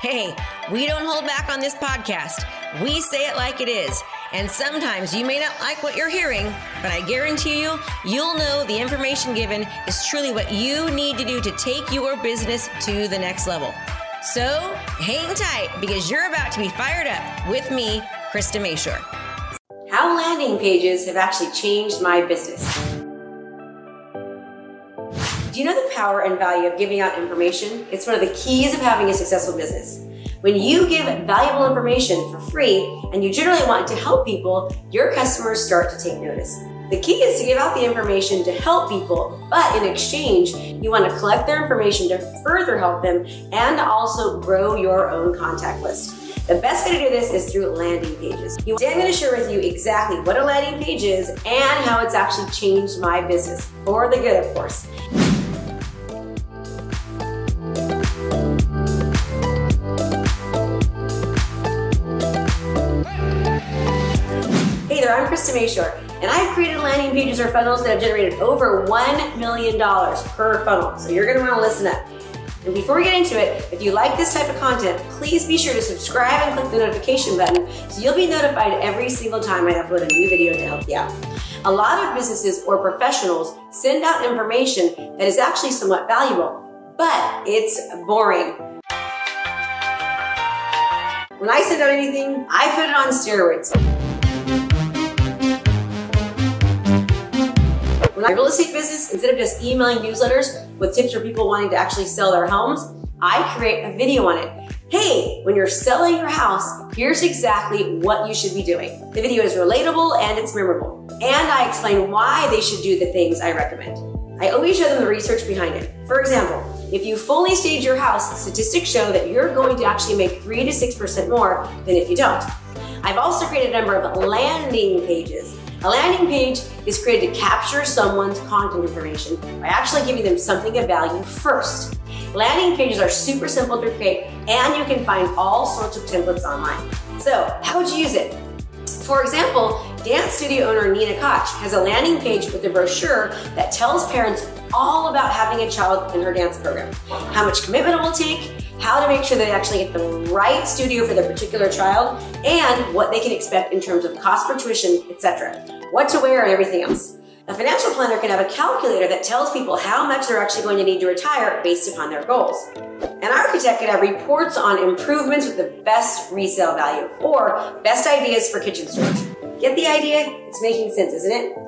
Hey, we don't hold back on this podcast. We say it like it is. And sometimes you may not like what you're hearing, but I guarantee you, you'll know the information given is truly what you need to do to take your business to the next level. So hang tight because you're about to be fired up with me, Krista Mashore. How landing pages have actually changed my business. Do you know the power and value of giving out information? It's one of the keys of having a successful business. When you give valuable information for free and you generally want to help people, your customers start to take notice. The key is to give out the information to help people, but in exchange, you want to collect their information to further help them and also grow your own contact list. The best way to do this is through landing pages. Today I'm going to share with you exactly what a landing page is and how it's actually changed my business, for the good of course. I'm Krista Mashore, and I've created landing pages or funnels that have generated over $1 million per funnel. So you're gonna wanna listen up. And before we get into it, if you like this type of content, please be sure to subscribe and click the notification button so you'll be notified every single time I upload a new video to help you out. A lot of businesses or professionals send out information that is actually somewhat valuable, but it's boring. When I send out anything, I put it on steroids. My real estate business, instead of just emailing newsletters with tips for people wanting to actually sell their homes, I create a video on it. Hey, when you're selling your house, here's exactly what you should be doing. The video is relatable and it's memorable. And I explain why they should do the things I recommend. I always show them the research behind it. For example, if you fully stage your house, statistics show that you're going to actually make 3 to 6% more than if you don't. I've also created a number of landing pages a landing page is created to capture someone's content information by actually giving them something of value first. Landing pages are super simple to create and you can find all sorts of templates online. So, how would you use it? For example, dance studio owner Nina Koch has a landing page with a brochure that tells parents all about having a child in her dance program, how much commitment it will take, how to make sure they actually get the right studio for their particular child, and what they can expect in terms of cost for tuition, etc., what to wear, and everything else. A financial planner can have a calculator that tells people how much they're actually going to need to retire based upon their goals. An architect can have reports on improvements with the best resale value or best ideas for kitchen storage. Get the idea? It's making sense, isn't it?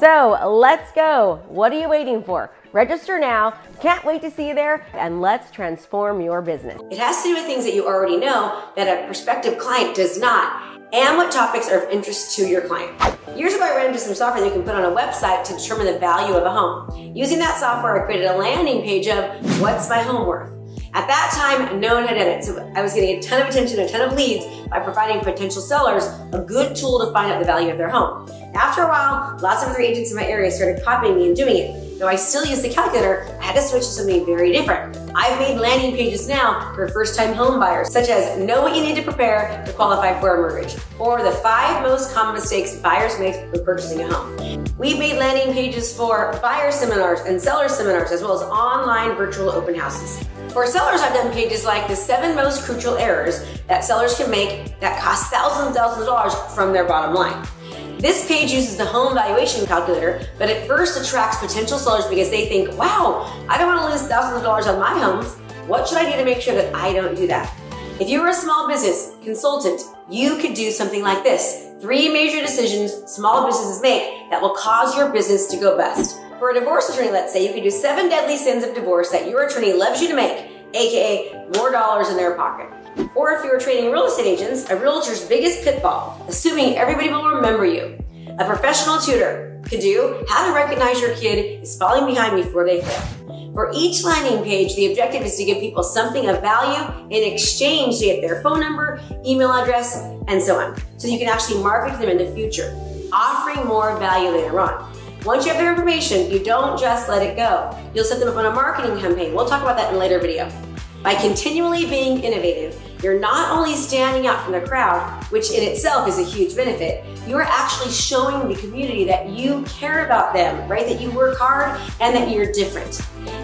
So let's go. What are you waiting for? Register now. Can't wait to see you there, and let's transform your business. It has to do with things that you already know that a prospective client does not, and what topics are of interest to your client. Years ago, I ran into some software that you can put on a website to determine the value of a home. Using that software, I created a landing page of what's my home worth. At that time, no one had done it, so I was getting a ton of attention, a ton of leads by providing potential sellers a good tool to find out the value of their home. After a while, lots of other agents in my area started copying me and doing it. Though I still use the calculator, I had to switch to something very different. I've made landing pages now for first-time home buyers, such as know what you need to prepare to qualify for a mortgage, or the five most common mistakes buyers make when purchasing a home. We've made landing pages for buyer seminars and seller seminars, as well as online virtual open houses. For sellers, I've done pages like the seven most crucial errors that sellers can make that cost thousands and thousands of dollars from their bottom line. This page uses the home valuation calculator, but it first attracts potential sellers because they think, wow, I don't want to lose thousands of dollars on my homes. What should I do to make sure that I don't do that? If you were a small business consultant, you could do something like this. Three major decisions small businesses make that will cause your business to go bust. For a divorce attorney, let's say, you could do seven deadly sins of divorce that your attorney loves you to make aka more dollars in their pocket. Or if you were training real estate agents, a realtor's biggest pitfall, assuming everybody will remember you. A professional tutor could do how to recognize your kid is falling behind before they fail. For each landing page, the objective is to give people something of value in exchange to get their phone number, email address, and so on. So you can actually market to them in the future, offering more value later on. Once you have their information, you don't just let it go. You'll set them up on a marketing campaign. We'll talk about that in a later video. By continually being innovative, you're not only standing out from the crowd, which in itself is a huge benefit, you're actually showing the community that you care about them, right? That you work hard and that you're different.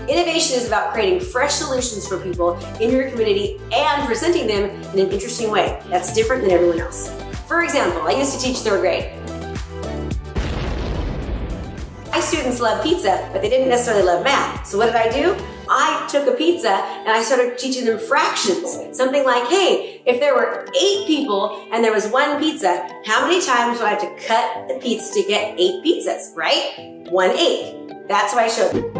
Innovation is about creating fresh solutions for people in your community and presenting them in an interesting way that's different than everyone else. For example, I used to teach third grade. My students love pizza, but they didn't necessarily love math. So what did I do? I took a pizza and I started teaching them fractions. Something like, hey, if there were eight people and there was one pizza, how many times would I have to cut the pizza to get eight pizzas, right? One eighth. That's what I showed them.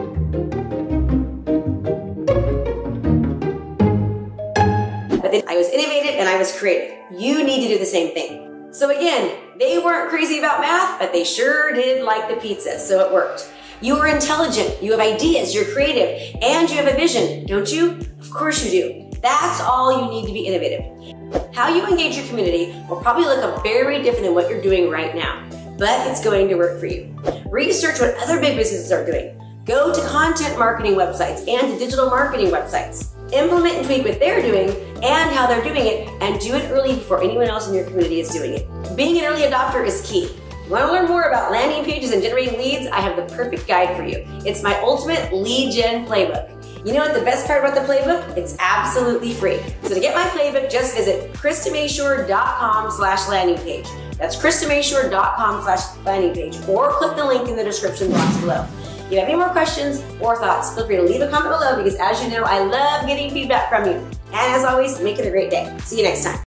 But then I was innovative and I was creative. You need to do the same thing. So again, they weren't crazy about math, but they sure did like the pizza, so it worked. You are intelligent, you have ideas, you're creative, and you have a vision, don't you? Of course you do. That's all you need to be innovative. How you engage your community will probably look very different than what you're doing right now, but it's going to work for you. Research what other big businesses are doing. Go to content marketing websites and digital marketing websites. Implement and tweak what they're doing and how they're doing it, and do it early before anyone else in your community is doing it. Being an early adopter is key. You want to learn more about landing pages and generating leads? I have the perfect guide for you. It's my ultimate lead gen playbook. You know what the best part about the playbook? It's absolutely free. So to get my playbook, just visit KristaMashore.com slash landing page. That's KristaMashore.com slash landing page or click the link in the description box below. If you have any more questions or thoughts, feel free to leave a comment below because as you know, I love getting feedback from you. And as always, make it a great day. See you next time.